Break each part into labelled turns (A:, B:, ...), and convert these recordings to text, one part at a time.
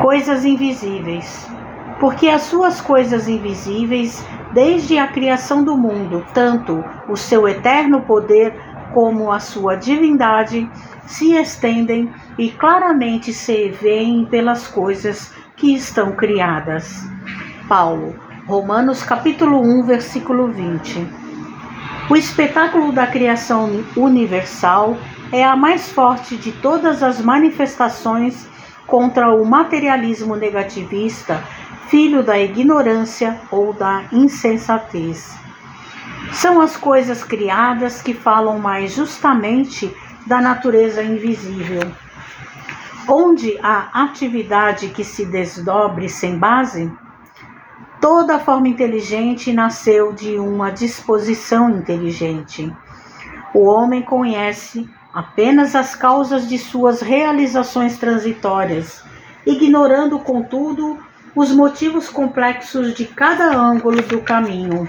A: Coisas invisíveis. Porque as suas coisas invisíveis, desde a criação do mundo, tanto o seu eterno poder como a sua divindade, se estendem e claramente se veem pelas coisas que estão criadas. Paulo, Romanos capítulo 1, versículo 20. O espetáculo da criação universal é a mais forte de todas as manifestações contra o materialismo negativista, filho da ignorância ou da insensatez. São as coisas criadas que falam mais justamente da natureza invisível. Onde há atividade que se desdobre sem base, toda forma inteligente nasceu de uma disposição inteligente. O homem conhece apenas as causas de suas realizações transitórias, ignorando, contudo, os motivos complexos de cada ângulo do caminho.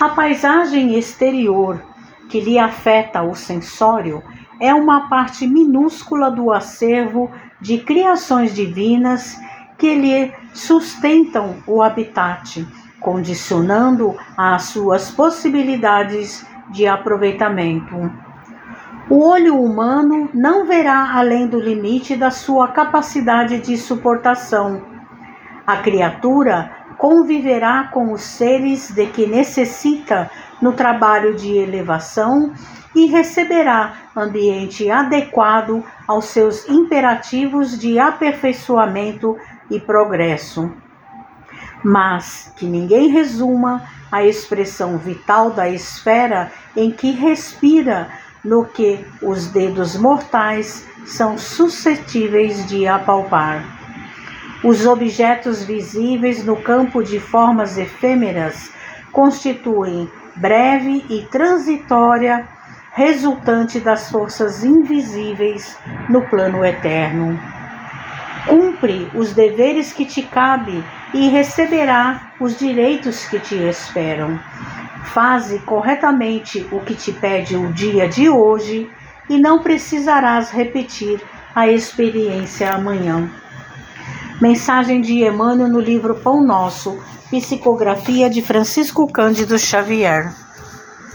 A: A paisagem exterior que lhe afeta o sensório é uma parte minúscula do acervo de criações divinas que lhe sustentam o habitat, condicionando as suas possibilidades de aproveitamento. O olho humano não verá além do limite da sua capacidade de suportação. A criatura conviverá com os seres de que necessita no trabalho de elevação e receberá ambiente adequado aos seus imperativos de aperfeiçoamento e progresso. Mas que ninguém resuma a expressão vital da esfera em que respira no que os dedos mortais são suscetíveis de apalpar. Os objetos visíveis no campo de formas efêmeras constituem breve e transitória resultante das forças invisíveis no plano eterno. Cumpre os deveres que te cabe e receberá os direitos que te esperam. Faze corretamente o que te pede o dia de hoje e não precisarás repetir a experiência amanhã. Mensagem de Emmanuel no livro Pão Nosso, psicografia de Francisco Cândido Xavier.